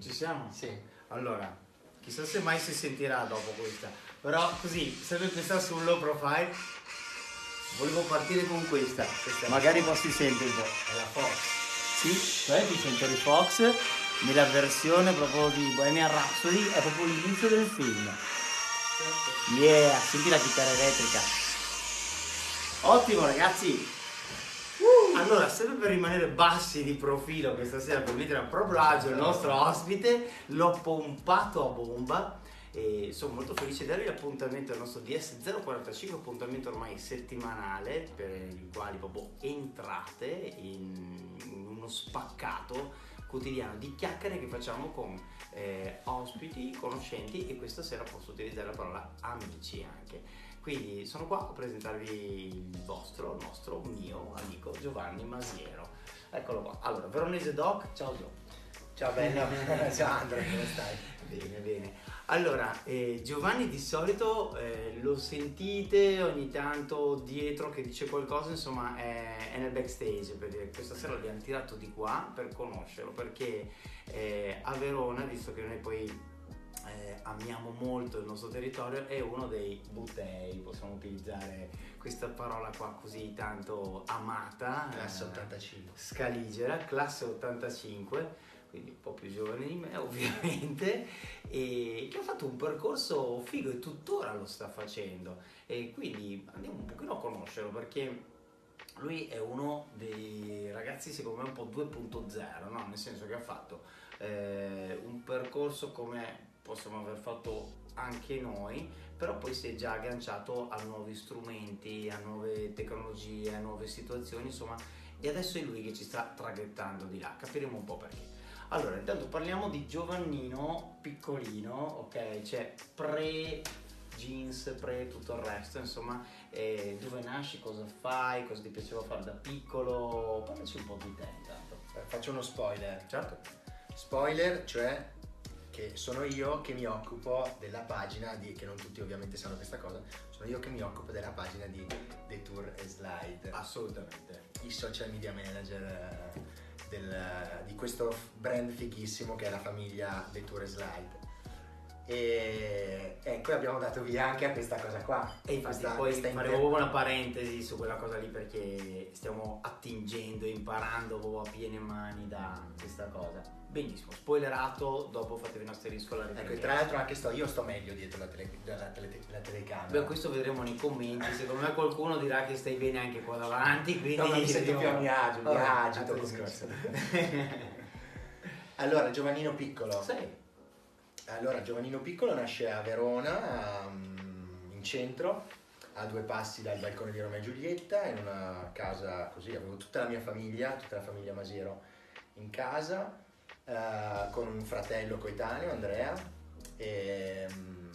Ci siamo? Sì. Allora, chissà se mai si sentirà dopo questa. Però così, sempre questa sul low profile. Volevo partire con questa. questa Magari poi si sente un po'. è la Fox. Sì, cioè di Century Fox nella versione proprio di Bohemian Rhapsody è proprio l'inizio del film. Yeah, senti la chitarra elettrica. Ottimo ragazzi. Allora, sempre per rimanere bassi di profilo questa sera per mettere a proprio agio il nostro ospite, l'ho pompato a bomba e sono molto felice di darvi l'appuntamento al nostro DS045, appuntamento ormai settimanale per il quale proprio entrate in uno spaccato quotidiano di chiacchiere che facciamo con eh, ospiti, conoscenti e questa sera posso utilizzare la parola amici anche. Quindi sono qua a presentarvi il vostro, il nostro, mio amico Giovanni Masiero. Eccolo qua. Allora, Veronese Doc, ciao Gio. Ciao bello, ciao Andrea, come stai? Bene, bene. Allora, eh, Giovanni di solito eh, lo sentite ogni tanto dietro che dice qualcosa, insomma è, è nel backstage, per dire, questa sera l'abbiamo tirato di qua per conoscerlo, perché eh, a Verona, visto che noi poi eh, amiamo molto il nostro territorio, è uno dei buttei, possiamo utilizzare questa parola qua così tanto amata. Classe eh, 85. Scaligera, classe 85, quindi un po' più giovane di me ovviamente, e che ha fatto un percorso figo e tuttora lo sta facendo. E quindi andiamo un pochino a conoscerlo perché lui è uno dei ragazzi secondo me un po' 2.0, no? nel senso che ha fatto eh, un percorso come possiamo aver fatto anche noi, però poi si è già agganciato a nuovi strumenti, a nuove tecnologie, a nuove situazioni, insomma, e adesso è lui che ci sta traghettando di là, capiremo un po' perché. Allora, intanto parliamo di Giovannino piccolino, ok? Cioè pre jeans, pre tutto il resto, insomma, eh, dove nasci, cosa fai, cosa ti piaceva fare da piccolo, parlaci un po' di te intanto. Eh, Faccio uno spoiler. Certo. Spoiler, cioè che sono io che mi occupo della pagina di, che non tutti ovviamente sanno questa cosa, sono io che mi occupo della pagina di Detour e Slide, Assolutamente. il social media manager eh, del- di questo brand fighissimo che è la famiglia Detour e Slide. E ecco abbiamo dato via anche a questa cosa qua. E infatti Questa- poi questa faremo inter- una parentesi su quella cosa lì perché stiamo attingendo, imparando a piene mani da questa cosa. Benissimo, spoilerato, dopo fatevi un asterisco alla Ecco, e tra l'altro anche sto, io sto meglio dietro la, tele- la tele- la telecamera. Beh, questo vedremo nei commenti, secondo me qualcuno dirà che stai bene anche qua davanti, quindi... No, mi sento più a mio agio, mi Vabbè, agito discorso. Allora, Giovannino Piccolo. Sì, Allora, Giovannino Piccolo nasce a Verona, um, in centro, a due passi dal balcone di Roma e Giulietta, in una casa così, avevo tutta la mia famiglia, tutta la famiglia Masiero in casa, eh, con un fratello coetaneo, Andrea, e, mm,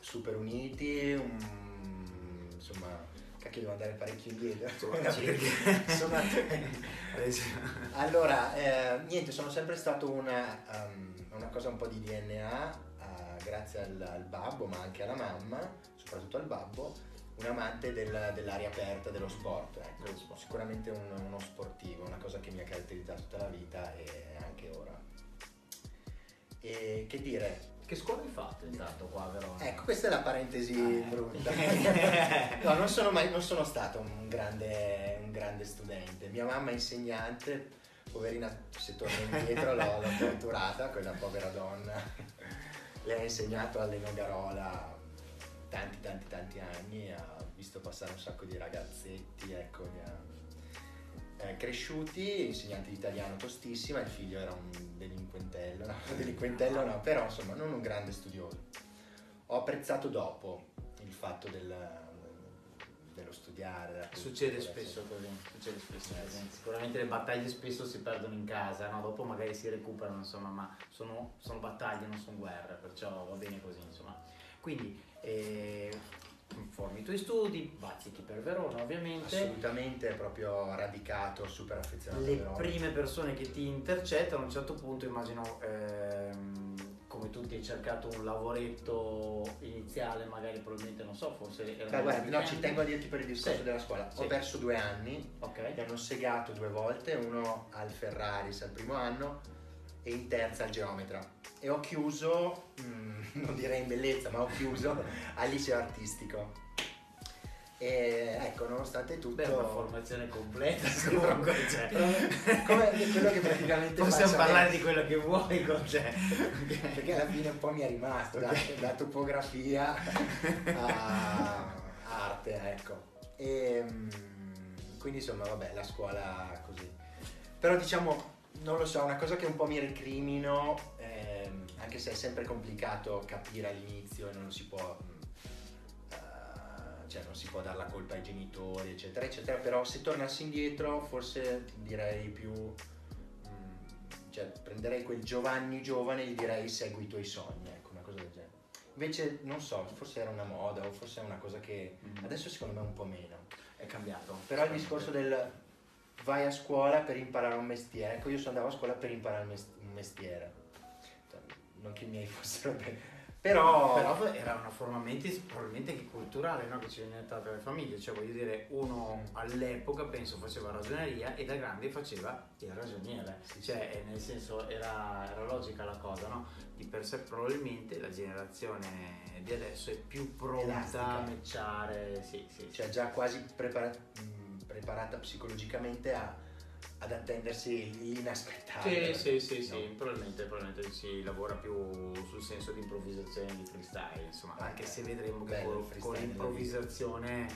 super uniti, un- insomma, cacchio devo andare parecchio indietro. Adesso- allora, eh, niente, sono sempre stato una, um, una cosa un po' di DNA, eh, grazie al, al babbo, ma anche alla mamma, soprattutto al babbo, un amante del- dell'aria aperta, dello sport. ecco. Dello sport. Sicuramente un- uno sportivo, una cosa che mi ha caratterizzato tutta la vita e anche ora. E che dire, Che scuola hai fatto intanto qua Verona? ecco, questa è la parentesi Ah, brutta. ecco. no, non sono, mai, non sono stato un grande, un grande studente. Mia mamma è insegnante, poverina, se torno indietro l'ho, l'ho torturata, quella povera donna. Lei ha insegnato all'Eno Garola tanti, tanti, tanti anni, ha visto passare un sacco di ragazzetti, ecco, li ha eh, cresciuti, insegnante di italiano tostissima, il figlio era un delinquentello, no, delinquentello no, però insomma non un grande studioso. Ho apprezzato dopo il fatto del, dello studiare. Succede spesso così, succede spesso Eh, sì. Sicuramente le battaglie spesso si perdono in casa, no? dopo magari si recuperano, insomma, ma sono, sono battaglie, non sono guerre, perciò va bene così, insomma. Quindi, eh, informi i tuoi studi, bazzichi per Verona ovviamente. Assolutamente, è proprio radicato, super affezionato. Le prime persone che ti intercettano a un certo punto immagino ehm, come tutti hai cercato un lavoretto iniziale magari probabilmente non so forse Beh, guarda, no, ci tengo a dirti per il discorso Sì. della scuola. Sì. Ho perso due anni, ok mi hanno segato due volte, uno al Ferraris al primo anno e in terza al geometra. E ho chiuso, mm, non direi in bellezza, ma ho chiuso al liceo artistico. E ecco, nonostante tutto... Beh, una formazione completa comunque. Cioè. Come quello che praticamente Possiamo parlare adesso. di quello che vuoi con te. perché alla fine un po' mi è rimasto da, da topografia a arte, ecco. E mm, quindi insomma, vabbè, la scuola così. Però diciamo, non lo so, una cosa che un po' mi recrimino, ehm, anche se è sempre complicato capire all'inizio e non si può mm, eh, cioè non si può dare la colpa ai genitori, eccetera, eccetera, però se tornassi indietro forse direi più mm, cioè prenderei quel Giovanni giovane e gli direi segui i tuoi sogni, ecco, una cosa del genere. Invece non so, forse era una moda o forse è una cosa che Mm. adesso secondo me un po' meno. È cambiato. Però il discorso del vai a scuola per imparare un mestiere, ecco io sono andato a scuola per imparare un mes- un mestiere. Cioè, Non che i miei fossero bene, però... Però era una forma mentis probabilmente anche culturale no? che ci viene data dalle famiglie, cioè voglio dire uno all'epoca penso faceva ragioneria e da grande faceva il ragioniere, cioè eh, nel senso era, era logica la cosa, no? Di per sé probabilmente la generazione di adesso è più pronta Elastica. a matchare, sì, sì, cioè già quasi prepara- mh, preparata psicologicamente a- ad attendersi l'inaspettabile. Sì, sì, sì, No? sì, probabilmente, probabilmente si lavora più sul senso di improvvisazione, di freestyle, insomma, Ah, anche se vedremo che con, con l'improvvisazione,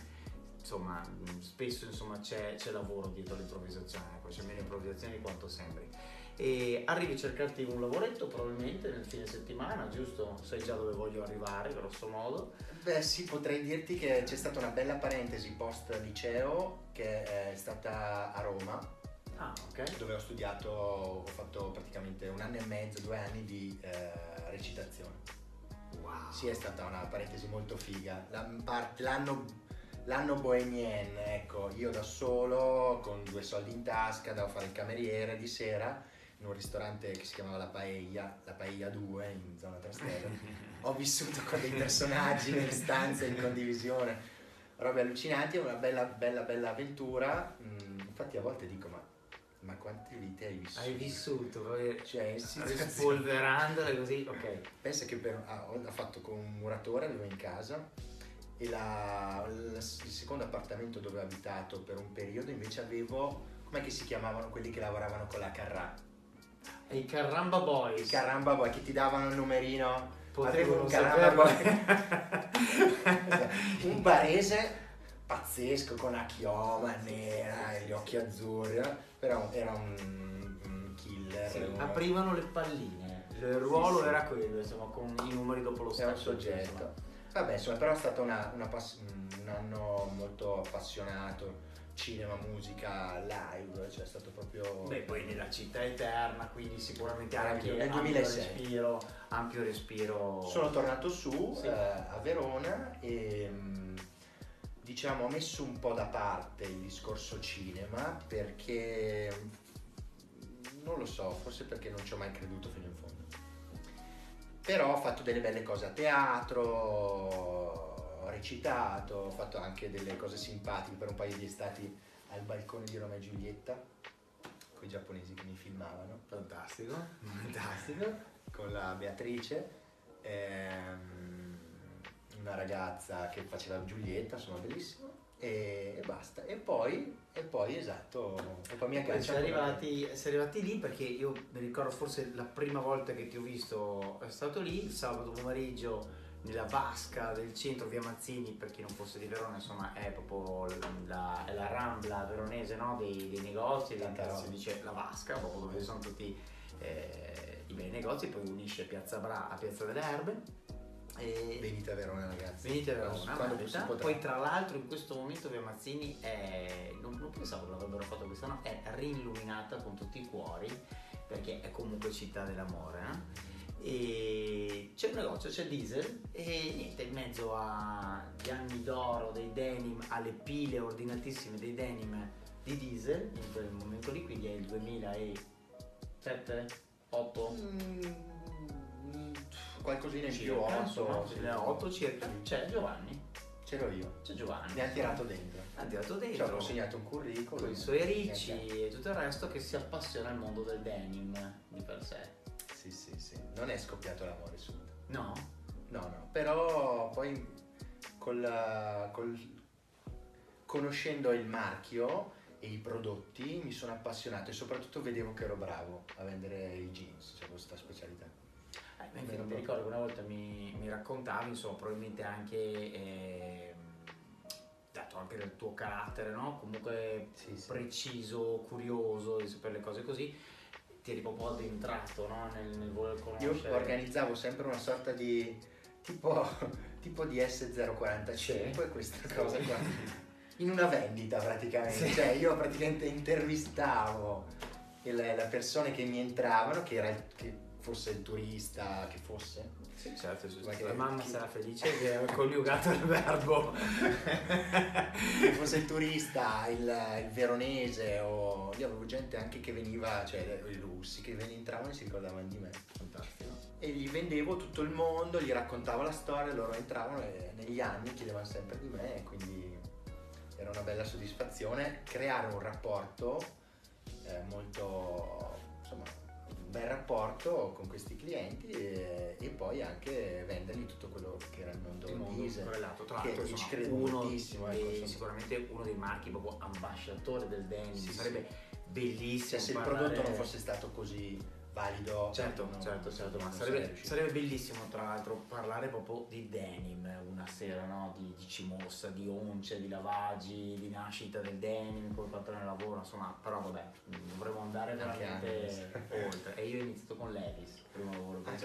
insomma, spesso insomma, c'è, c'è lavoro dietro l'improvvisazione, ecco, c'è meno improvvisazione di quanto sembri. E arrivi a cercarti un lavoretto probabilmente nel fine settimana, giusto? Sai già dove voglio arrivare, grosso modo. Beh sì, potrei dirti che c'è stata una bella parentesi post liceo che è stata a Roma, Ah, ok. dove ho studiato, ho fatto praticamente un anno e mezzo, due anni di eh, recitazione. Wow. Sì, è stata una parentesi molto figa. L'anno, l'anno bohemien, ecco, io da solo, con due soldi in tasca, andavo a fare il cameriere di sera in un ristorante che si chiamava La Paella, La Paella 2 in zona Trastevere. Ho vissuto con dei personaggi nelle stanze in condivisione, robe allucinanti, una bella, bella, bella avventura. Mm, infatti a volte dico, ma, ma quante vite hai vissuto? Hai vissuto, poi Cioè, sì, rispolverandole così, ok. Pensa che per, ah, ho fatto con un muratore, avevo in casa e la- la- il secondo appartamento dove ho abitato per un periodo invece avevo, com'è che si chiamavano quelli che lavoravano con la Carrà? E i Carramba Boys. Il Caramba Boy che ti davano il numerino. Avevo un Caramba saperlo. Boy. un barese pazzesco con la chioma nera e gli occhi azzurri, eh, però era un, un killer. Sì, un- aprivano le palline. Il ruolo Sì, sì. era quello, insomma, con i numeri dopo lo stesso. soggetto. Vabbè, insomma, però è stato una- una pass- un anno molto appassionato. Cinema, musica, live, cioè è stato proprio. Beh, poi nella città eterna, quindi sicuramente anche Nel ampio 2006. respiro, ampio respiro. Sono tornato su Sì. eh, a Verona e mm, diciamo ho messo un po' da parte il discorso cinema perché mm, non lo so, forse perché non ci ho mai creduto fino in fondo. Però ho fatto delle belle cose a teatro, ho recitato, ho fatto anche delle cose simpatiche per un paio di estati al balcone di Roma e Giulietta con i giapponesi che mi filmavano Fantastico, fantastico. con la Beatrice, ehm, una ragazza che faceva Giulietta, sono bellissimo, e, e basta. E poi, e poi esatto, e poi mi sei ancora. arrivati, arrivati lì perché io mi ricordo forse la prima volta che ti ho visto è stato lì, il sabato pomeriggio nella vasca del centro, via Mazzini, per chi non fosse di Verona, insomma è proprio la, è la rambla veronese no? dei, dei negozi, roba. si dice la vasca, proprio dove sono tutti eh, i bei negozi, poi unisce Piazza Bra a Piazza delle Erbe. E Venite a Verona ragazzi. Venite a Verona, Quando potrà. poi tra l'altro in questo momento via Mazzini è, non, non pensavo l'avrebbero fatto quest'anno, è rilluminata con tutti i cuori perché è comunque città dell'amore. eh. E c'è un negozio, c'è diesel e niente, in mezzo agli anni d'oro dei denim, alle pile ordinatissime dei denim di diesel, in quel momento lì, quindi è il 2007, 8, Mm, qualcosina in più, circa, 8, insomma, sì. 8 circa, c'è Giovanni, C'ero io. c'è Giovanni. Mi ha tirato dentro. ha tirato Ci dentro ho consegnato un curriculum. con i suoi ricci e tutto il resto che si appassiona al mondo del denim di per sé. Sì, sì, sì. Non è scoppiato l'amore subito. No? No, no. Però poi col, col- conoscendo il marchio e i prodotti mi sono appassionato e soprattutto vedevo che ero bravo a vendere i jeans, c'è questa specialità. Eh, infatti mi ricordo che una volta mi, mi raccontavi, insomma, probabilmente anche, ehm, dato anche del tuo carattere, no? Comunque Sì, sì. preciso, curioso di sapere le cose così, ti eri proprio addentrato, no? Nel, nel voler Io conoscere. organizzavo sempre una sorta di tipo, tipo di S045, Sì. questa cosa qua. In una vendita praticamente, Sì. cioè io praticamente intervistavo le persone che mi entravano, che, era che fosse il turista, che fosse, Sì, certo, sì. che- La mamma chi- sarà felice che aveva coniugato il verbo. che fosse il turista, il, il veronese o io avevo gente anche che veniva, cioè i russi che entravano e si ricordavano di me. Fantastico. E gli vendevo tutto il mondo, gli raccontavo la storia, loro entravano e negli anni chiedevano sempre di me e quindi era una bella soddisfazione creare un rapporto eh, molto, insomma, bel rapporto con questi clienti e, e poi anche vendergli tutto quello che era il mondo Il mondo diesel. correlato, tra l'altro, credo uno moltissimo, ecco, dei- insomma. sicuramente uno dei marchi proprio ambasciatore del denim. Sì, Sarebbe bellissimo. Cioè, se il prodotto non fosse stato così valido, Certo, non- certo, certo, ma sarebbe, sarebbe bellissimo tra l'altro parlare proprio di denim una sera, no? Di, di cimossa, di once, di lavaggi, di nascita del denim, come fatto nel lavoro, insomma, però vabbè, dovremmo andare veramente oltre. E io ho iniziato con Levis, primo lavoro che Ah,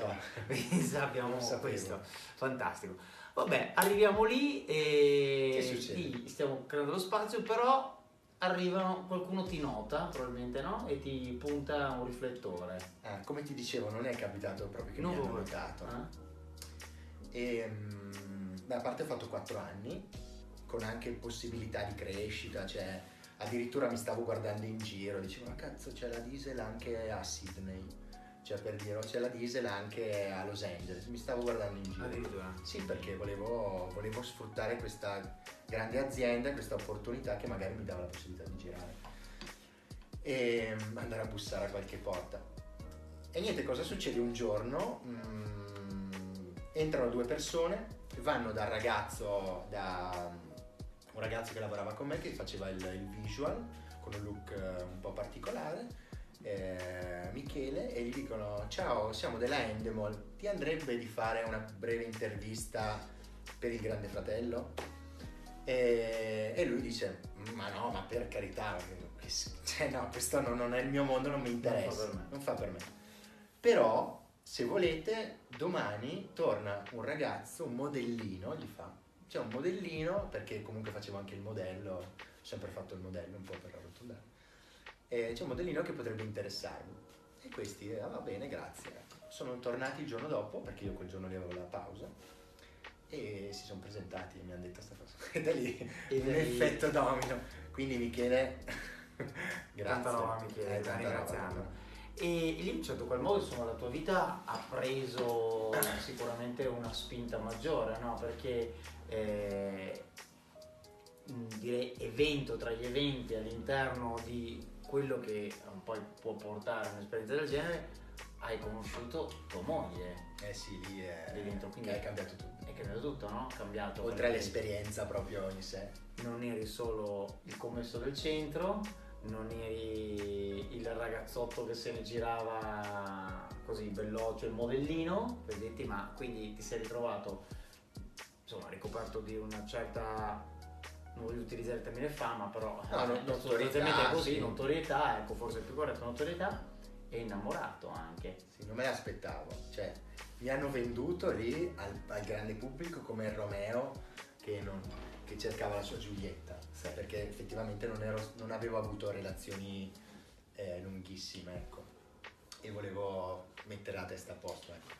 sapevo. questo, fantastico. Vabbè, arriviamo lì e Che lì stiamo creando lo spazio, però arrivano, qualcuno ti nota probabilmente, no? E ti punta un riflettore. Ah, come ti dicevo, non è capitato proprio che Non mi hanno notato. Eh? E, mm, beh, a parte ho fatto 4 anni, con anche possibilità di crescita, cioè addirittura mi stavo guardando in giro, dicevo ma cazzo c'è la diesel anche a Sydney, cioè per dire "Oh, c'è la diesel anche a Los Angeles, mi stavo guardando in giro. Addirittura. Sì, perché volevo, volevo sfruttare questa grande azienda, questa opportunità che magari mi dava la possibilità di girare e mm, andare a bussare a qualche porta. E niente, cosa succede? Un giorno mm, entrano due persone, vanno dal ragazzo, da un ragazzo che lavorava con me che faceva il, il visual con un look eh, un po' particolare, eh, Michele, e gli dicono ciao, siamo della Endemol, ti andrebbe di fare una breve intervista per il Grande Fratello? E, e lui dice ma no, ma per carità, cioè no, questo non, non è il mio mondo, non mi interessa, per me. non fa per me. Però, se volete, domani torna un ragazzo, un modellino, gli fa. C'è un modellino, perché comunque facevo anche il modello, ho sempre fatto il modello un po' per arrotondare. E c'è un modellino che potrebbe interessarvi. E questi, eh, va bene, grazie. Sono tornati il giorno dopo, perché io quel giorno lì avevo la pausa, e si sono presentati e mi hanno detto questa cosa. E da lì E un effetto domino. Quindi Michele, grazie. Tanta roba, Michele, Eh, ringraziamo. E lì in certo qual modo insomma la tua vita ha preso sicuramente una spinta maggiore, no? Perché eh, direi evento tra gli eventi all'interno di quello che un po' può portare un'esperienza del genere, hai conosciuto tua moglie. Eh sì, lì è, dentro, quindi- è cambiato tutto. È cambiato tutto, no? Cambiato. Oltre all'esperienza proprio in sé. Non eri solo il commesso del centro, non eri il ragazzotto che se ne girava così belloccio, il modellino, per dirti, ma quindi ti sei ritrovato, insomma, ricoperto di una certa, non voglio utilizzare il termine fama, però No, eh, notorietà, è così, sì. notorietà, ecco, forse è più corretto notorietà, e innamorato anche. Sì, non me l'aspettavo. Cioè, mi hanno venduto lì al, al grande pubblico come il Romeo che, non- che cercava la sua Giulietta. Sì. Perché effettivamente non, ero- non avevo avuto relazioni eh, lunghissime, ecco. E volevo mettere la testa a posto, ecco.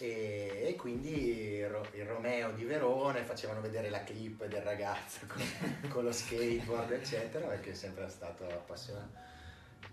E, e quindi il, Ro- il Romeo di Verona e facevano vedere la clip del ragazzo con, con lo skateboard, eccetera, perché è sempre stato appassionato.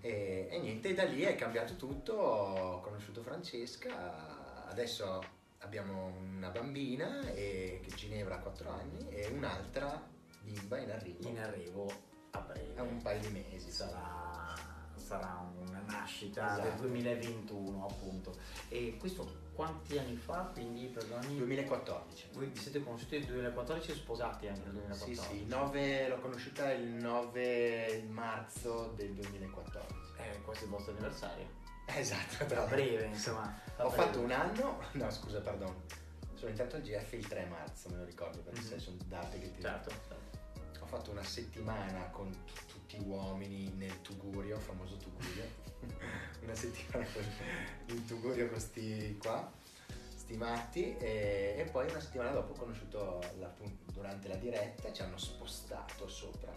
E, e niente, da lì è cambiato tutto, ho conosciuto Francesca, adesso abbiamo una bambina che Ginevra ha 4 anni e un'altra bimba in arrivo. In arrivo a breve. È un paio di mesi. sarà, sarà una nascita Esatto. del 2021 appunto. E questo quanti anni fa? Quindi perdoni. 2014. Voi vi siete conosciuti nel 2014 e sposati anche nel 2014? Sì, sì, 9, l'ho conosciuta il 9 marzo del 2014. È quasi il vostro anniversario. Esatto, tra breve, insomma. Ho breve. fatto un anno, no scusa, perdono. Sono entrato al GF il 3 marzo, me lo ricordo perché Mhm. sai, sono date che ti Certo, certo. Ho fatto una settimana con t- tutti uomini nel Tugurio, famoso Tugurio. Una settimana con, in Tugurio con sti qua, sti matti e, e poi una settimana dopo ho conosciuto la- durante la diretta, ci hanno spostato sopra.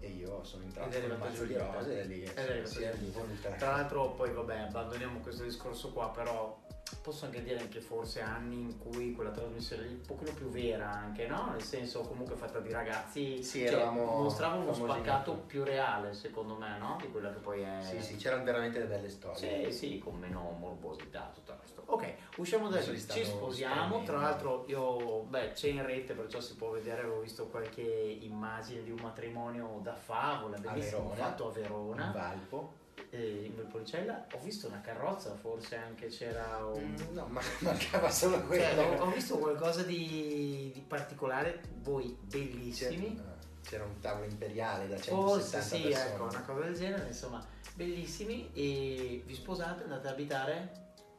E io sono entrato con un mazzo di rose e lì è si voluta. Tra l'altro poi vabbè abbandoniamo questo discorso qua, però posso anche dire che forse anni in cui quella trasmissione un pochino più vera anche, no? Nel senso comunque fatta di ragazzi, Sì, cioè, mostrava uno spaccato più reale secondo me, no? Di quella che poi è... Sì, sì, c'erano veramente delle belle storie. Sì, sì, con meno morbosità, tutto il resto. Ok, usciamo da Adesso lì, ci sposiamo. Tra l'altro, io, beh, c'è in rete, perciò si può vedere. Avevo visto qualche immagine di un matrimonio da favola, bellissimo, Verona. fatto a Verona, Valpo. Eh, in Valpolicella. Ho visto una carrozza, forse anche c'era un. Mm, No, ma mancava solo Cioè, quello. ho, ho visto qualcosa di, di particolare, voi bellissimi. C'era, c'era un tavolo imperiale da 170 Forse sì, persone. ecco, una cosa del genere, insomma, bellissimi. E vi sposate, andate ad abitare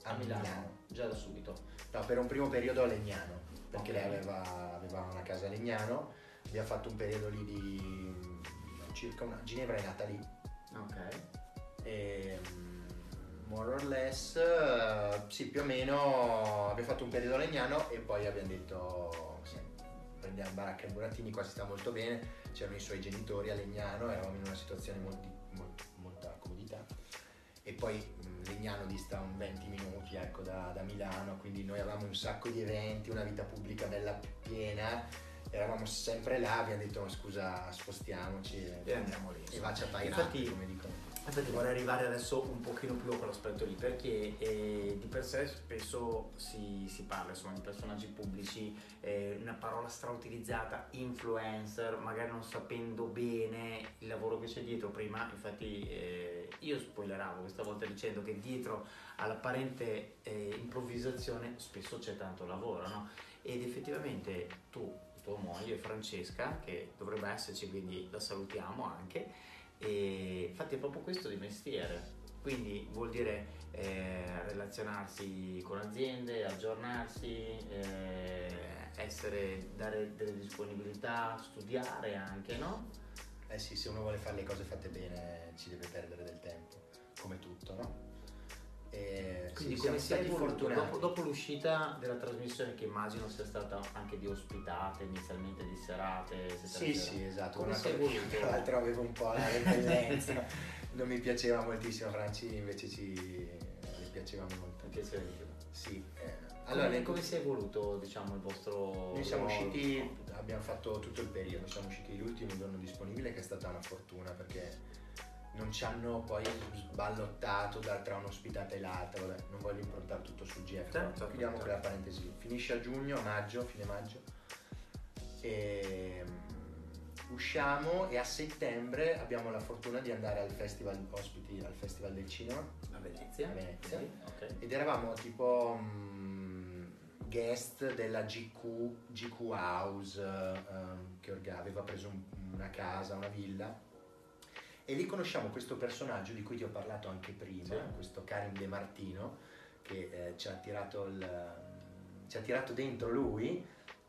a A Milano, Milano. già da subito. No, per un primo periodo a Legnano, perché Ok. lei aveva, aveva una casa a Legnano, abbiamo fatto un periodo lì di circa una... Ginevra è nata lì. Ok. E, mm, more or less, eh, sì, più o meno abbiamo fatto un periodo a Legnano e poi abbiamo detto sì, prendiamo baracca in Burattini, qua si sta molto bene, c'erano i suoi genitori a Legnano, eravamo in una situazione molti- mol- molta comodità e poi mh, Legnano dista un 20 minuti ecco, da, da Milano, quindi noi avevamo un sacco di eventi, una vita pubblica bella piena, eravamo sempre là, abbiamo detto "Ma scusa spostiamoci e, E andiamo lì. e vaccia a Infatti- come dicono. Infatti vorrei arrivare adesso un pochino più a quell'aspetto lì perché eh, di per sé spesso si, si parla insomma, di personaggi pubblici, eh, una parola strautilizzata, influencer, magari non sapendo bene il lavoro che c'è dietro. Prima infatti eh, io spoileravo questa volta dicendo che dietro all'apparente eh, improvvisazione spesso c'è tanto lavoro no? ed effettivamente tu, tua moglie Francesca, che dovrebbe esserci quindi la salutiamo anche, e è proprio questo di mestiere. Quindi vuol dire eh, relazionarsi con aziende, aggiornarsi, eh, essere, dare delle disponibilità, studiare anche, no? Eh sì, se uno vuole fare le cose fatte bene ci deve perdere del tempo, come tutto, no? E Quindi sì, come siamo si è stati fortunati. dopo, dopo l'uscita della trasmissione che immagino sia stata anche di ospitate, inizialmente di serate, eccetera, Sì, eccetera. sì, esatto. Come cosa- evoluto? Tra l'altro avevo un po' la repellenza, non mi piaceva moltissimo Franci, invece ci piaceva molto. Mi piaceva. Sì. eh, Allora, come, come si è evoluto diciamo il vostro noi siamo usciti, abbiamo fatto tutto il periodo, siamo usciti l'ultimo giorno disponibile che è stata una fortuna perché non ci hanno poi sballottato da- tra un'ospitata e l'altra, vabbè, non voglio improntare tutto sul GF, però Certo, chiudiamo certo. quella parentesi. Finisce a giugno, a maggio, fine maggio, e mm, usciamo e a settembre abbiamo la fortuna di andare al festival ospiti, al festival del cinema a Venezia. a Venezia. Sì, ok. ed eravamo tipo mm, guest della GQ, GQ House ehm, che orga- aveva preso un- una casa, una villa e lì conosciamo questo personaggio di cui ti ho parlato anche prima, Sì. questo Karim De Martino che eh, ci, ha tirato il, mm, ci ha tirato dentro lui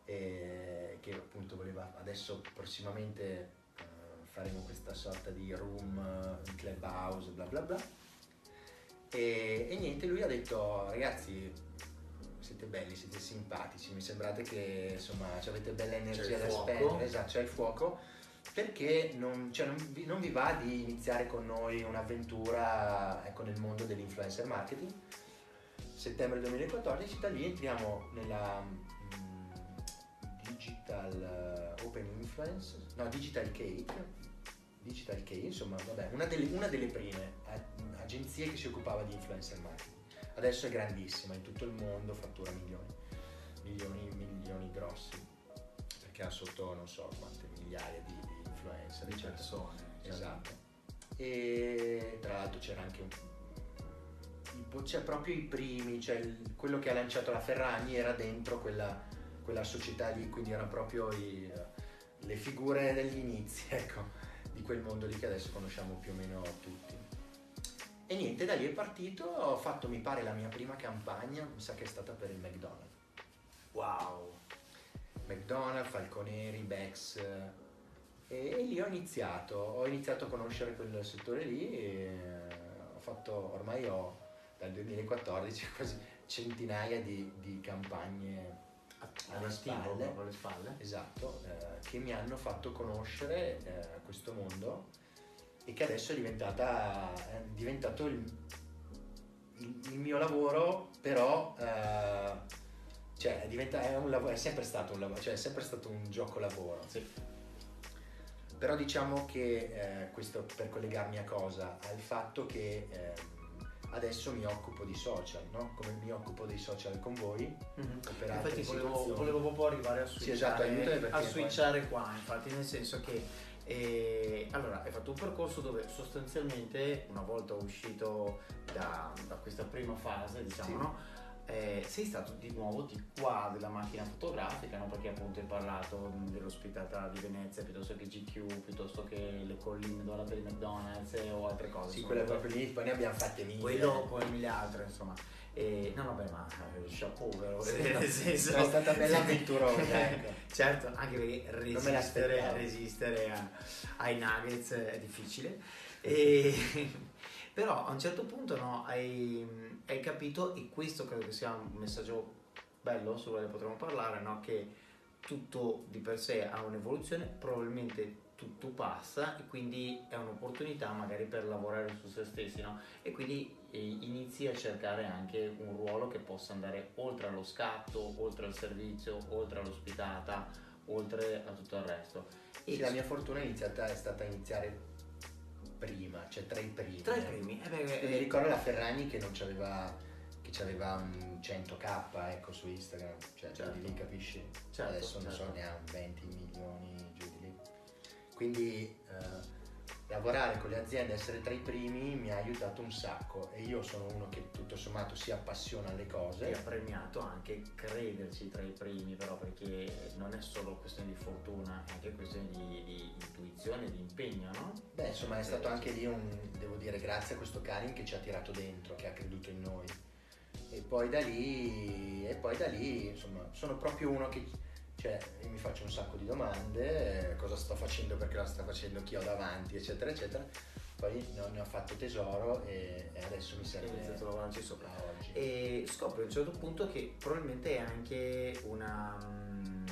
e che appunto voleva adesso prossimamente eh, faremo questa sorta di room eh, clubhouse bla bla bla. E, e niente, lui ha detto ragazzi siete belli, siete simpatici, mi sembrate che insomma avete bella energia da spendere, esatto, c'è il fuoco, perché non, cioè, non vi, non vi va di iniziare con noi un'avventura ecco, nel mondo dell'influencer marketing? Settembre 2014, da lì entriamo nella mm, Digital eh, Open Influence, no, Digital Cake, Digital Cake, insomma, vabbè, una delle, una delle prime a- agenzie che si occupava di influencer marketing. Adesso è grandissima, in tutto il mondo fattura milioni, milioni, milioni grossi, perché ha sotto non so quante migliaia di, influencer, Di persone. cioè, Esatto. e tra l'altro c'era anche un c'è proprio i primi, cioè il- quello che ha lanciato la Ferragni era dentro quella, quella società lì, quindi erano proprio i- le figure degli inizi, ecco, di quel mondo lì che adesso conosciamo più o meno tutti. E niente, da lì è partito, ho fatto mi pare la mia prima campagna, mi sa che è stata per il McDonald's. Wow. McDonald's, Falconeri, Bex e, e lì ho iniziato, ho iniziato a conoscere quel settore lì e ho fatto, ormai ho dal 2014 quasi centinaia di, di campagne alle spalle. alle spalle. esatto, eh, che mi hanno fatto conoscere eh, questo mondo e che adesso è, diventata, è diventato il, il- il mio lavoro, però eh, cioè, è, diventa- è un lavoro, è sempre stato un lavoro, cioè è sempre stato un gioco lavoro. Sì. Però diciamo che eh, questo per collegarmi a cosa? Al fatto che ehm, adesso mi occupo di social, no? Come mi occupo dei social con voi, Mhm. altre Infatti volevo, volevo proprio arrivare a switchare, esatto, aiutami perché a switchare qua, infatti nel senso che eh, allora hai fatto un percorso dove sostanzialmente una volta uscito da, da questa prima fase, diciamo, Sì. no? Eh, sei stato di nuovo di qua della macchina fotografica, no? perché appunto hai parlato mh, dell'ospitata di Venezia piuttosto che GQ, piuttosto che le colline dorate di McDonald's eh, o altre cose. Sì, quelle proprio lì, poi ne abbiamo fatte mille. quello come mille altre insomma e, no vabbè ma eh, chapeau però Sì, nel senso è stata bella avventurosa, ecco. certo anche perché resistere, resistere a- ai nuggets è difficile e, però a un certo punto no, hai, hai capito e questo credo che sia un messaggio bello su quale potremmo parlare no? che tutto di per sé ha un'evoluzione probabilmente tutto passa e quindi è un'opportunità magari per lavorare su se stessi no? e quindi eh, inizi a cercare anche un ruolo che possa andare oltre allo scatto, oltre al servizio, oltre all'ospitata, oltre a tutto il resto. Sì, la mia fortuna è, iniziata, è stata iniziare prima, cioè tra i primi. tra i primi, eh beh, mi eh, ricordo la Ferragni che non c'aveva che c'aveva un 100k ecco su Instagram, cioè Certo. di lì capisci? Certo, Adesso non so, certo. ne ha un 20 milioni giù di lì. Quindi eh, lavorare con le aziende, essere tra i primi mi ha aiutato un sacco e io sono uno che tutto sommato si appassiona alle cose. ha premiato anche crederci tra i primi, però perché non è solo questione di fortuna, è anche questione di, di intuizione, di impegno, no? Beh, insomma, è stato anche lì un, devo dire, grazie a questo Karin che ci ha tirato dentro, che ha creduto in noi. E poi da lì, e poi da lì, insomma, sono proprio uno che, cioè, io mi faccio un sacco di domande, eh, cosa sto facendo, perché la sta facendo chi ho davanti, eccetera, eccetera. Poi ho, ne ho fatto tesoro e, e adesso mi serve iniziato a lavorarci sopra. oggi. E scopri a un certo punto che probabilmente è anche una, mm,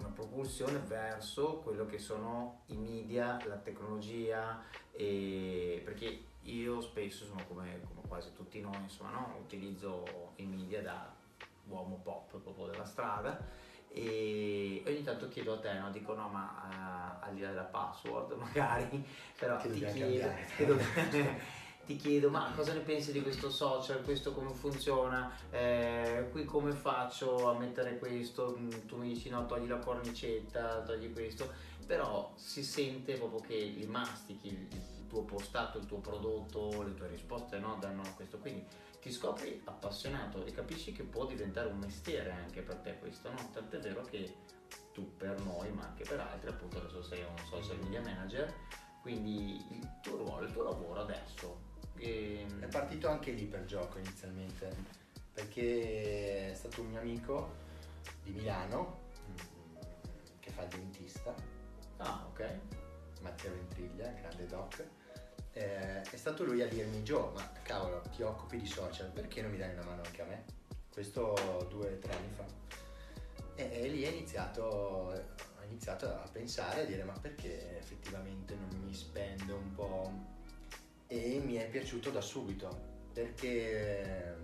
una propulsione verso quello che sono i media, la tecnologia, e perché io spesso sono come, come quasi tutti noi, insomma, no? utilizzo i media da uomo pop proprio della strada e ogni tanto chiedo a te, no? dico no ma eh, al di là della password magari, però Che ti chiedo, ti chiedo ma cosa ne pensi di questo social, questo come funziona, Eh, qui come faccio a mettere questo, Mm, tu mi dici no togli la cornicetta, togli questo, però si sente proprio che li mastichi tuo postato, il tuo prodotto, le tue risposte no, danno questo, quindi ti scopri appassionato e capisci che può diventare un mestiere anche per te questo, no? Tant'è vero che tu per noi, ma anche per altri, appunto adesso sei un social media manager, quindi il tuo ruolo, il tuo lavoro adesso. ehm, È partito anche lì per gioco inizialmente, perché è stato un mio amico di Milano mm, che fa il dentista, Ah, ok. Matteo Ventriglia, grande doc. Eh, è stato lui a dirmi Gio, ma cavolo, ti occupi di social, perché non mi dai una mano anche a me? Questo due o tre anni fa. E, e lì è iniziato, ho iniziato a pensare, a dire ma perché effettivamente non mi spendo un po'? E mi è piaciuto da subito, perché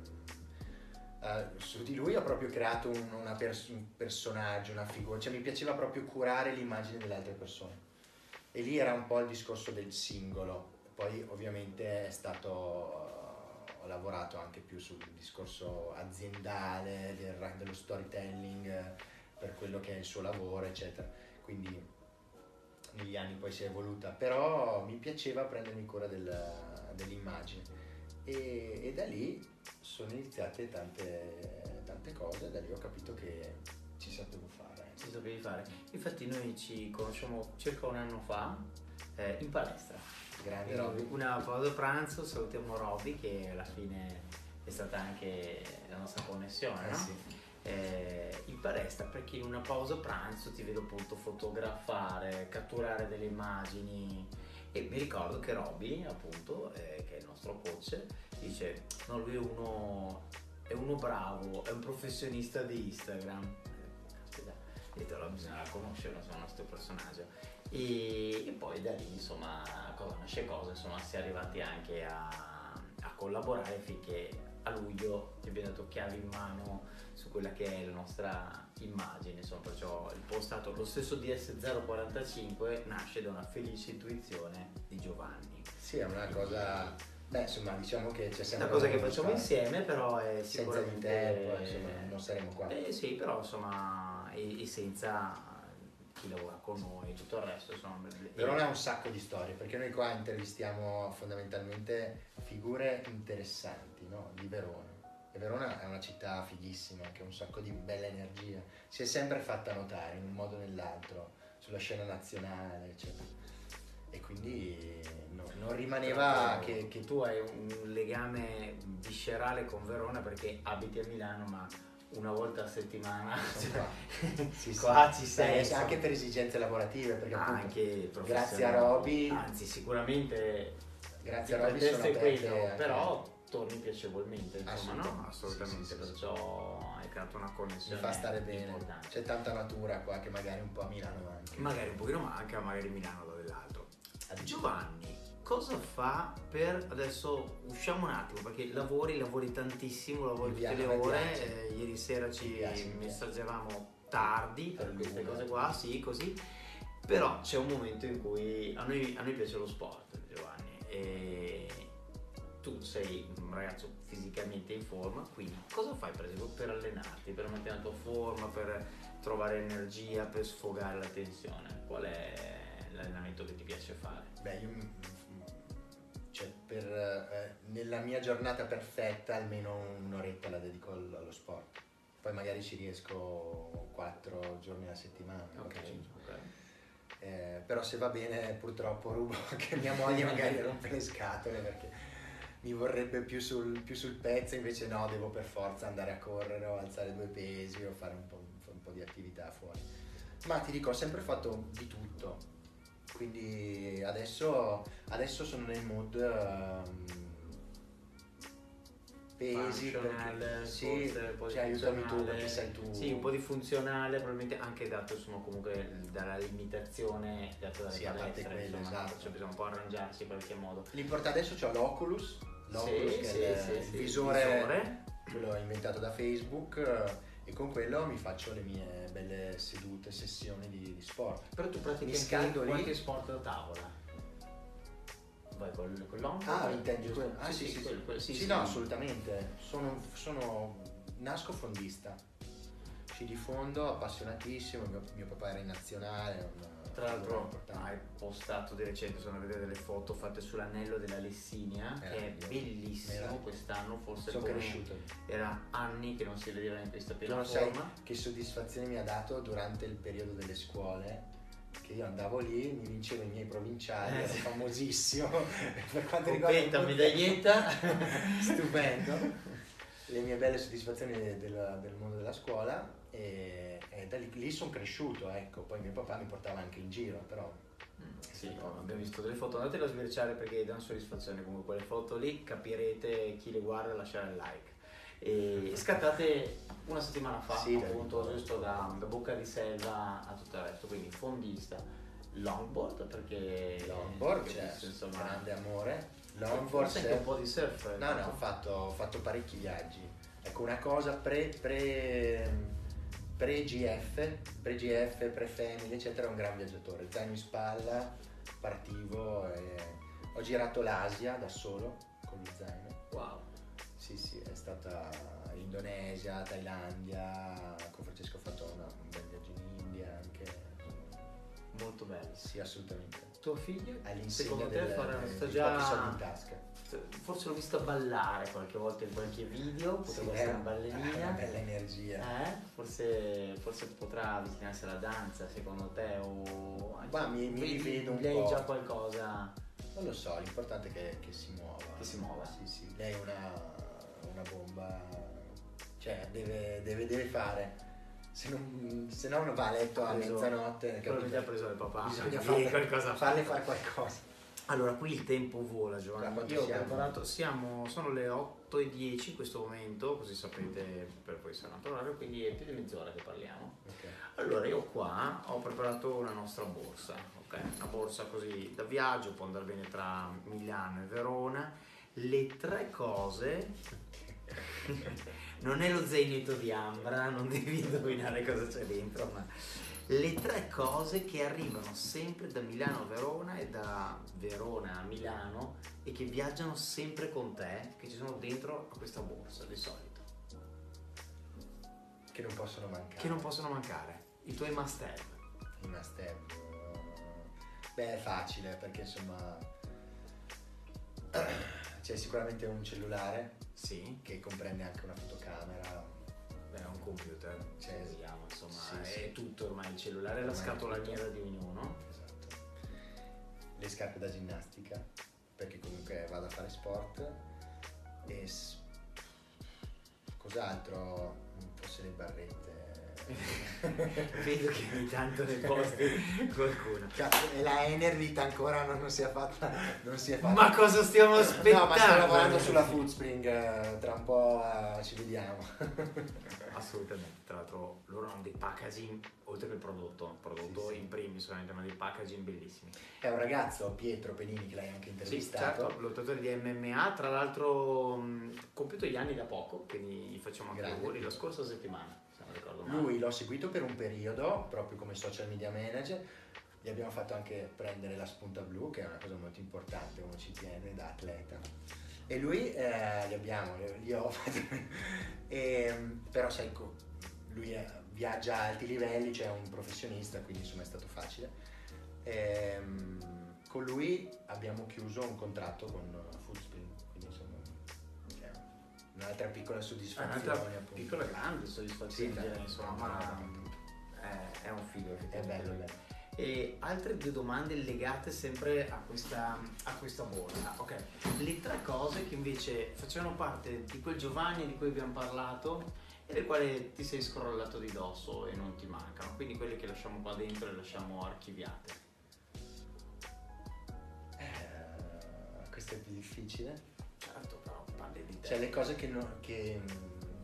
eh, su di lui ho proprio creato un, pers- un personaggio, una figura, cioè mi piaceva proprio curare l'immagine delle altre persone. E lì era un po' il discorso del singolo. Poi ovviamente è stato, ho lavorato anche più sul discorso aziendale, del- dello storytelling eh, per quello che è il suo lavoro, eccetera. Quindi negli anni poi si è evoluta, però mi piaceva prendermi cura del- dell'immagine e, e da lì sono iniziate tante, tante cose, da lì ho capito che ci sapevo fare. Si sapevi fare. Infatti noi ci conosciamo circa un anno fa eh, in palestra. Grande Robby. Una pausa pranzo, salutiamo Robby che alla fine è stata anche la nostra connessione, Eh no? sì. Eh, in palestra perché in una pausa pranzo ti vedo appunto fotografare, catturare delle immagini e mi ricordo che Robby appunto, eh, che è il nostro coach, dice no lui è uno, è uno bravo, è un professionista di Instagram. Eh, Caspita, ho detto allora bisogna insomma, il nostro personaggio. E, e poi da lì insomma cosa nasce cosa, insomma si è arrivati anche a, a collaborare finché a luglio ti abbiamo dato chiavi in mano su quella che è la nostra immagine, insomma perciò il postato lo stesso DS045 nasce da una felice intuizione di Giovanni. Sì, è una cosa, beh insomma diciamo che c'è sempre una cosa che facciamo insieme però è senza di sicuramente... te poi, insomma, non saremo qua. Eh sì, però insomma e, e senza chi lavora con noi, tutto il resto insomma... Verona ha un sacco di storie perché noi qua intervistiamo fondamentalmente figure interessanti no? di Verona. E Verona è una città fighissima che ha un sacco di bella energia. Si è sempre fatta notare in un modo o nell'altro sulla scena nazionale, eccetera. E quindi no, non rimaneva che, che tu hai un legame viscerale con Verona perché abiti a Milano ma una volta a settimana sono qua. Sì, sì. qua ci Beh, sei anche per esigenze lavorative, perché appunto anche grazie a. Roby, anzi sicuramente grazie a Roby sono aperte quello anche- però torni piacevolmente insomma no? Assolutamente. assolutamente Sì, sì, sì, perciò hai creato una mi connessione fa stare bene. importante. C'è tanta natura qua che magari un po' a Milano manca. magari un pochino manca magari Milano da dell'altro Ad- Giovanni cosa fa per adesso usciamo un attimo perché lavori lavori tantissimo lavori tutte le ore eh, ieri sera ci piace, mi piace. messaggiavamo tardi per queste cose qua sì così. Però c'è un momento in cui a noi, a noi piace lo sport Giovanni e tu sei un ragazzo fisicamente in forma quindi cosa fai per esempio per allenarti per mantenere la tua forma per trovare energia per sfogare la tensione? Qual è l'allenamento che ti piace fare? Beh, io cioè, per, eh, nella mia giornata perfetta almeno un'oretta la dedico al- allo sport. Poi magari ci riesco quattro giorni alla settimana. quattro, cinque. Eh, però se va bene purtroppo rubo anche mia moglie magari rompe le scatole perché mi vorrebbe più sul, più sul pezzo, invece no, devo per forza andare a correre o alzare due pesi o fare un po', un po' di attività fuori. Ma ti dico, ho sempre fatto di tutto, quindi adesso, adesso sono nel mood ehm, pesi, perché, sì, cioè, aiutami tu perché sai tu. Sì, un po' di funzionale, probabilmente anche dato insomma comunque dalla limitazione data dalle Sì, a parte palestre, quello, insomma, esatto. cioè bisogna un po' arrangiarsi in qualche modo. L'importante adesso ho l'Oculus, l'Oculus Sì, che sì, è il, sì, visore, visore. quello inventato da Facebook e con quello mi faccio le mie belle sedute, sessioni di, di sport. Però tu pratichi Mi anche lì. qualche sport da tavola. Vai con, con l'onco? Ah, intendi quello? Ah, sì, sì, quel- quel- sì, sì, sì, sì. no, assolutamente. Sono, sono- nasco fondista. Sci di fondo, appassionatissimo. Mio, mio papà era in nazionale. una Tra l'altro hai postato di recente, sono a vedere delle foto fatte sull'anello della Lessinia, che è bellissimo Meraviglioso. quest'anno, forse Sono cresciuto. era anni che non si vedeva in questa piena non sai che soddisfazione mi ha dato durante il periodo delle scuole. Che io andavo lì, mi vincevo i miei provinciali, Eh, ero famosissimo. per quanto riguarda Coppetta, medaglietta. stupendo le mie belle soddisfazioni del, del mondo della scuola e, e da lì, lì sono cresciuto ecco poi mio papà mi portava anche in giro però Mm, Sì, oh, abbiamo visto delle foto, andatele a sbirciare perché danno soddisfazione comunque quelle foto lì, capirete chi le guarda e lasciare il like. E scattate una settimana fa, Sì, appunto, giusto da, da Bocca di Selva a tutto il resto, quindi fondista, longboard perché... longboard perché c'è questo, insomma, grande amore. longboard forse anche un po' di surf. no no ho fatto, ho fatto parecchi viaggi. Ecco una cosa pre pre pre GF pre GF pre family eccetera un gran viaggiatore zaino in spalla partivo e ho girato l'Asia da solo con lo zaino Wow. Sì, sì, è stata Indonesia, Thailandia, con Francesco ho fatto una- un bel viaggio in India anche. molto belli. Sì, assolutamente. Tuo figlio? Secondo te del, farà- sta già-. Forse l'ho vista ballare qualche volta in qualche video, potrebbe essere una Una ballerina. bella energia. Eh? Forse, forse potrà avvicinarsi alla danza secondo te o Ma mi- mi rivedo un lei po'. già qualcosa Non lo so, l'importante è che, che si muova. Che si muova. Sì, sì. Lei è una, una bomba. Cioè, deve, deve, deve fare. Se non, se no non va a letto a Preso- mezzanotte. probabilmente ha capito? preso il papà Bisogna Sì, farle, qualcosa farle fare qualcosa. allora qui il tempo vola Giovanni io ho siamo? preparato siamo sono le 8 e 10 in questo momento così sapete per poi sarà un orario quindi è più di mezz'ora che parliamo Ok. Allora, io qua ho preparato una nostra borsa, ok? Una borsa così da viaggio, può andare bene tra Milano e Verona. Le tre cose, non è lo zainetto di Ambra, non devi indovinare cosa c'è dentro, ma le tre cose che arrivano sempre da Milano a Verona e da Verona a Milano e che viaggiano sempre con te, che ci sono dentro a questa borsa di solito, Che non possono mancare. che non possono mancare, i tuoi must have. I must have. Beh, è facile perché insomma. C'è sicuramente un cellulare Sì, che comprende anche una fotocamera. Beh, un computer, Cioè, se vogliamo, insomma, sì, è sì. tutto ormai il cellulare, è la scatola nera di ognuno. Esatto. Le scarpe da ginnastica, perché comunque vado a fare sport. E s- cos'altro? Forse le barrette. Vedo che ogni tanto ne posti qualcuno. Cazzo, e la Enervit ancora non, non si è fatta. Non si è fatta. Ma cosa stiamo aspettando? No, ma sto lavorando sulla Foodspring, eh, tra un po' eh, ci vediamo. Assolutamente, tra l'altro loro hanno dei packaging, oltre che il prodotto, il prodotto Sì, sì. in primis, solamente hanno dei packaging bellissimi. È un ragazzo, Pietro Penini, che l'hai anche Sì, intervistato. certo, lottatore di MMA, tra l'altro mh, compiuto gli anni da poco, quindi gli facciamo anche Grande. auguri la scorsa settimana, ricordo male. Lui l'ho seguito per un periodo, proprio come social media manager. Gli abbiamo fatto anche prendere la spunta blu, che è una cosa molto importante, uno ci tiene da atleta. E lui, eh, li abbiamo, li ho fatti. E, però sai, lui è- viaggia a alti livelli, cioè è un professionista, quindi insomma è stato facile. Ehm, con lui abbiamo chiuso un contratto con un'altra piccola È soddisfazione. un'altra appunto. piccola grande soddisfazione, Sì, dai, insomma, ma è, è un figo È bello, bello. E altre due domande legate sempre a questa, a questa borsa. Ok, le tre cose che invece facevano parte di quel Giovanni di cui abbiamo parlato e del quale ti sei scrollato di dosso e non ti mancano, quindi quelle che lasciamo qua dentro e lasciamo archiviate. Eh, questo è più difficile. Certo, Cioè le cose che, non- che-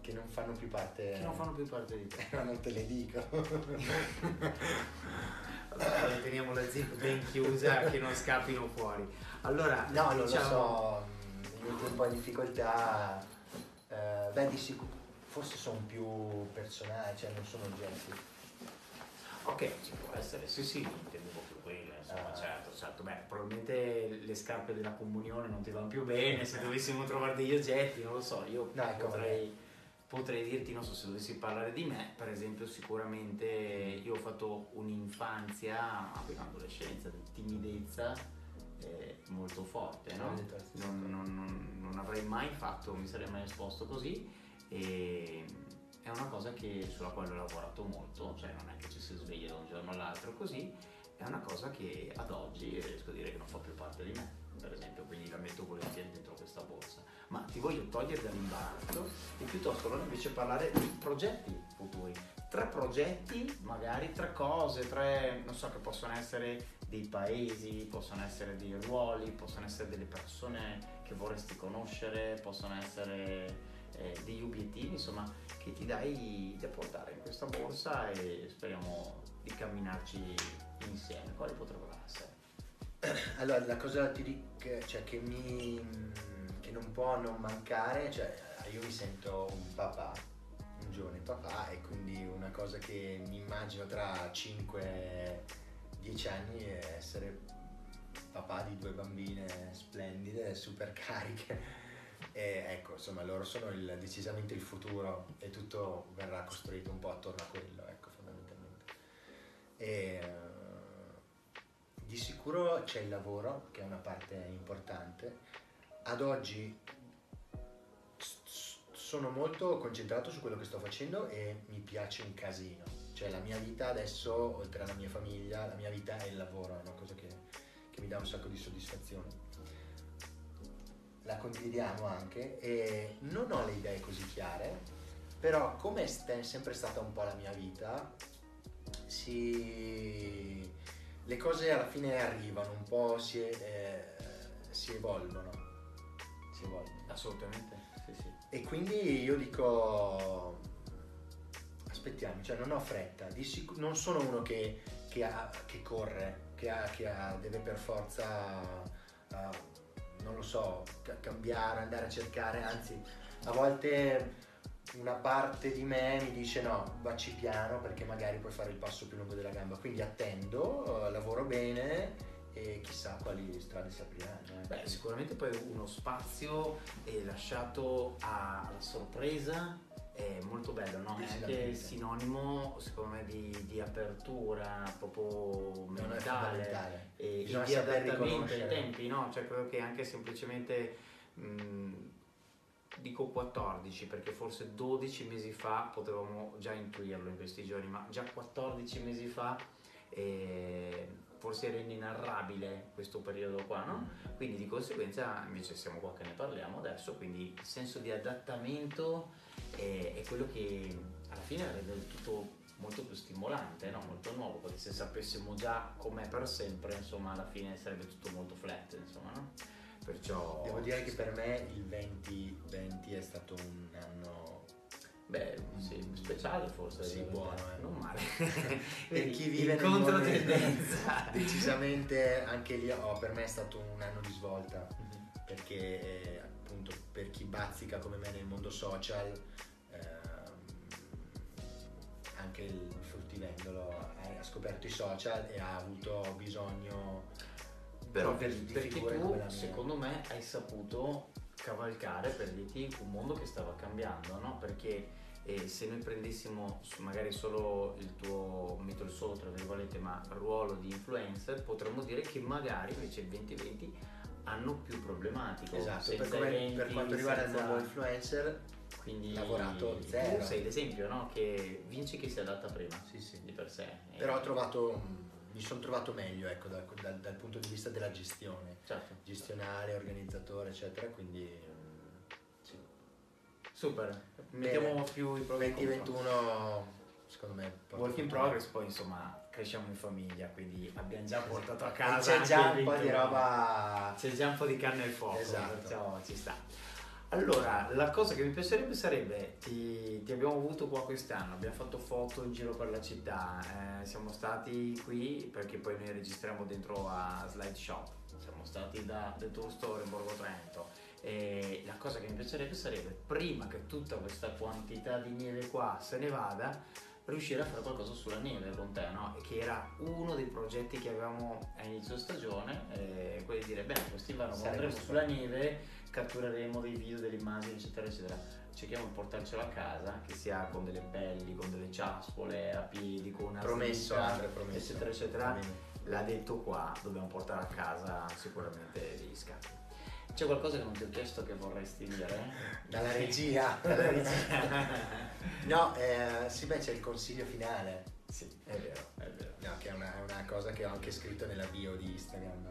che non fanno più parte... che non fanno più parte di te. No, non te le dico. Allora, teniamo la zip ben chiusa che non scappino fuori. Allora, No, non diciamo, lo so, mi metto un po' in difficoltà. Eh, beh, di sicuro, forse sono più personali, cioè non sono oggetti. Ok, ci può essere, sì sì, insomma, certo, certo. Beh, probabilmente le scarpe della comunione non ti vanno più bene, se dovessimo trovare degli oggetti, non lo so, io ecco, potrei, potrei dirti, non so, se dovessi parlare di me, per esempio, sicuramente io ho fatto un'infanzia, un'adolescenza di timidezza eh, molto forte, no? Non, non- non- non avrei mai fatto, mi sarei mai esposto così e è una cosa che- sulla quale ho lavorato molto, cioè non è che ci si sveglia da un giorno all'altro così, è una cosa che ad oggi riesco a dire che non fa più parte di me, per esempio, quindi la metto volentieri dentro questa borsa. Ma ti voglio togliere dall'imbarazzo e piuttosto allora invece parlare di progetti futuri. Tre progetti, magari tre cose, tre, non so, che possono essere dei paesi, possono essere dei ruoli, possono essere delle persone che vorresti conoscere, possono essere eh, degli obiettivi, insomma, che ti dai da portare in questa borsa e speriamo di camminarci insieme. Quali potrebbero essere? Allora, la cosa ti dico, cioè, che mi che non può non mancare, cioè io mi sento un papà, un giovane papà e quindi una cosa che mi immagino tra 5-10 anni è essere papà di due bambine splendide, super cariche. E ecco, insomma, loro sono il- decisamente il futuro e tutto verrà costruito un po' attorno a quello, ecco, fondamentalmente. E, di sicuro c'è il lavoro, che è una parte importante. Ad oggi sono molto concentrato su quello che sto facendo e mi piace un casino. Cioè la mia vita adesso, oltre alla mia famiglia, la mia vita è il lavoro, è una cosa che, che mi dà un sacco di soddisfazione. La condividiamo anche e non ho le idee così chiare, però come è sempre stata un po' la mia vita, si... le cose alla fine arrivano, un po' si, eh, si evolvono. Si evolvono. Assolutamente, sì, sì. E quindi io dico, aspettiamo, cioè non ho fretta, di sic- non sono uno che, che ha- che corre, che, ha- che ha- deve per forza, eh, non lo so, ca- cambiare, andare a cercare, anzi a volte una parte di me mi dice no, vacci piano perché magari puoi fare il passo più lungo della gamba, quindi attendo, eh, lavoro bene e chissà quali strade si apriranno. eh. Beh, sicuramente poi uno spazio è lasciato alla sorpresa è molto bello, no? È anche sinonimo, secondo me, di, di apertura proprio mentale e, di adattamento ai tempi, no? Cioè credo che anche semplicemente mh, dico 14 perché forse 12 mesi fa potevamo già intuirlo in questi giorni, ma già 14 mesi fa eh, forse era inenarrabile questo periodo qua, no? Quindi di conseguenza invece siamo qua che ne parliamo adesso, quindi il senso di adattamento è, è quello che alla fine rende tutto molto più stimolante, no? molto nuovo, perché se sapessimo già com'è per sempre, insomma alla fine sarebbe tutto molto flat, insomma, no? Perciò... Devo dire che per me il 2020 è stato un anno Beh, sì, speciale forse. Sì, buono, eh. Non male. per chi vive in nel mondo controtendenza. decisamente anche lì oh, per me è stato un anno di svolta Mhm. perché eh, appunto per chi bazzica come me nel mondo social ehm, anche il fruttivendolo ha scoperto i social e ha avuto bisogno Però di perché tu, secondo me, hai saputo cavalcare per dirti un mondo che stava cambiando, no? Perché eh, se noi prendessimo magari solo il tuo, metto il solo tra virgolette, ma ruolo di influencer, potremmo dire che magari invece il 2020 hanno più problematico. esatto per, eventi, per quanto riguarda il senza- nuovo influencer quindi lavorato tu zero. sei l'esempio, no? Che vinci chi si adatta prima sì sì di per sé. Però ho trovato mi sono trovato meglio ecco dal, dal- dal punto di vista della gestione Certo. gestionale, organizzatore, eccetera, quindi mm, sì. Super, mettiamo più i pro i contro. 2021 secondo me Work in progress, poi insomma cresciamo in famiglia, quindi abbiamo già portato a casa. c'è già un po' di 21. roba C'è già un po' di carne al fuoco, Esatto. perciò ci sta. Allora, la cosa che mi piacerebbe sarebbe, ti, ti abbiamo avuto qua quest'anno, abbiamo fatto foto in giro per la città, eh, siamo stati qui perché poi noi registriamo dentro a Slide Shop, siamo stati da The Tour Store in Borgo Trento e la cosa che mi piacerebbe sarebbe, prima che tutta questa quantità di neve qua se ne vada, riuscire a fare qualcosa sulla neve con te, no? Che era uno dei progetti che avevamo a inizio stagione, eh, quello di dire, bene, quest'inverno andremo sulla neve cattureremo dei video, delle immagini, eccetera, eccetera. Cerchiamo di portarcelo a casa, che sia con delle pelli, con delle ciaspole, a piedi, con una promesso slitta, Andre, promesso eccetera, eccetera. L'ha detto qua, dobbiamo portare a casa sicuramente degli scatti. C'è qualcosa che non ti ho chiesto che vorresti dire? dalla regia Dalla regia. no eh, sì beh c'è il consiglio finale sì, è vero, è vero. no, che è una, è una cosa che ho anche scritto nella bio di Instagram?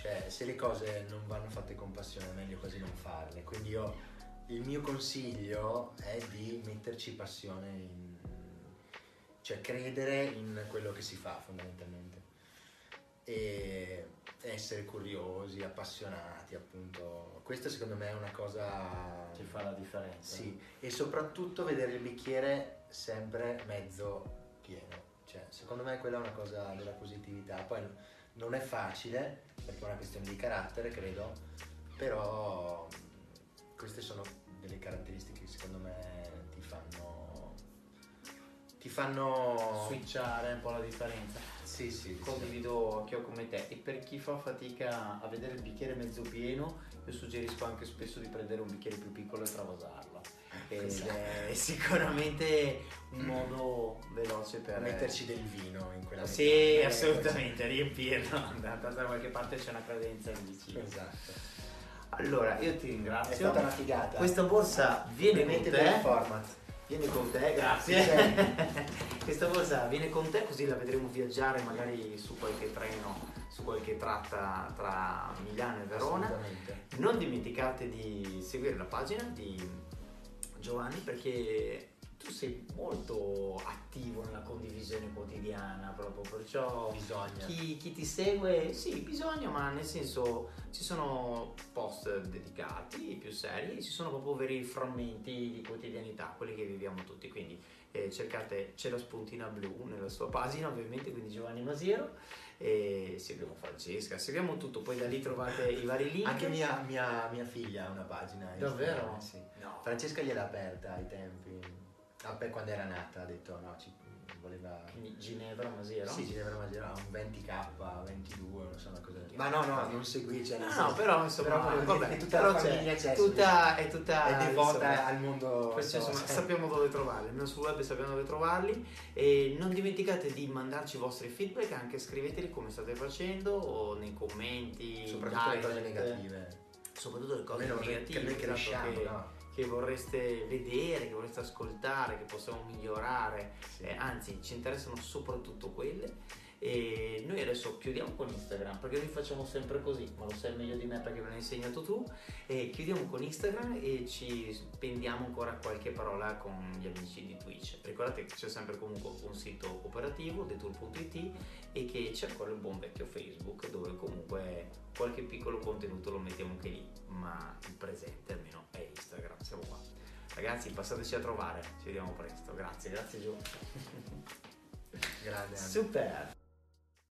Cioè se le cose non vanno fatte con passione è meglio quasi non farle quindi io il mio consiglio è di metterci passione in cioè credere in quello che si fa fondamentalmente e essere curiosi, appassionati appunto questo secondo me è una cosa Ci fa la differenza. sì, e soprattutto vedere il bicchiere sempre mezzo pieno. Cioè, secondo me quella è una cosa della positività. Poi non è facile, perché è una questione di carattere, credo, però mh, queste sono delle caratteristiche che secondo me ti fanno... ti fanno... Switchare un po' la differenza. Sì, sì, sì. Condivido anch'io come te e per chi fa fatica a vedere il bicchiere mezzo pieno io suggerisco anche spesso di prendere un bicchiere più piccolo e travasarlo ed Esatto. è sicuramente un modo veloce per metterci del vino in quella Sì, metà. assolutamente, riempirlo. Da qualche parte c'è una credenza in vicino. Esatto. Allora, io ti È ringrazio. stata una figata. Questa borsa viene con te. format. Viene con te, grazie. Questa borsa viene con te così la vedremo viaggiare magari su qualche treno, su qualche tratta tra Milano e Verona. Non dimenticate di seguire la pagina di Giovanni perché tu sei molto attivo nella condivisione quotidiana proprio, perciò Bisogna. chi, chi ti segue, sì, bisogna, ma nel senso ci sono post dedicati più seri, e ci sono proprio veri frammenti di quotidianità, quelli che viviamo tutti. Quindi eh, cercate, c'è la spuntina blu nella sua pagina, ovviamente, quindi Giovanni Masiero. E seguiamo Francesca, seguiamo tutto, poi da lì trovate i vari link. Anche mia, mia, mia figlia ha una pagina. Davvero? Sì. No. Francesca gliel'ha aperta ai tempi. Ah, quando era nata ha detto no, ci voleva. Quindi Ginevra Masiero? Sì, Ginevra ha un 20k, 22, non so una cosa del genere. Ma no, no, non seguici. No, no, però insomma, Però vabbè, dire, tutta però la famiglia c'è, tutta, è tutta è devota al mondo. Questo, insomma, social. sappiamo dove trovarli, almeno sul web sappiamo dove trovarli e non dimenticate di mandarci i vostri feedback, anche scriveteli come state facendo o nei commenti, Soprattutto le cose negative. soprattutto le cose Almeno che negative noi esatto, cresciamo, che, no? Che vorreste vedere, che vorreste ascoltare, che possiamo migliorare, Sì. Eh, anzi ci interessano soprattutto quelle e noi adesso chiudiamo con Instagram perché noi facciamo sempre così, ma lo sai meglio di me perché me l'hai insegnato tu e chiudiamo con Instagram e ci spendiamo ancora qualche parola con gli amici di Twitch. Ricordate che c'è sempre comunque un sito operativo, detour.it e che c'è ancora il buon vecchio Facebook dove comunque qualche piccolo contenuto lo mettiamo anche lì, ma il presente almeno è Instagram, siamo qua. Ragazzi, passateci a trovare, ci vediamo presto. Grazie, grazie Gio. Anna. Super.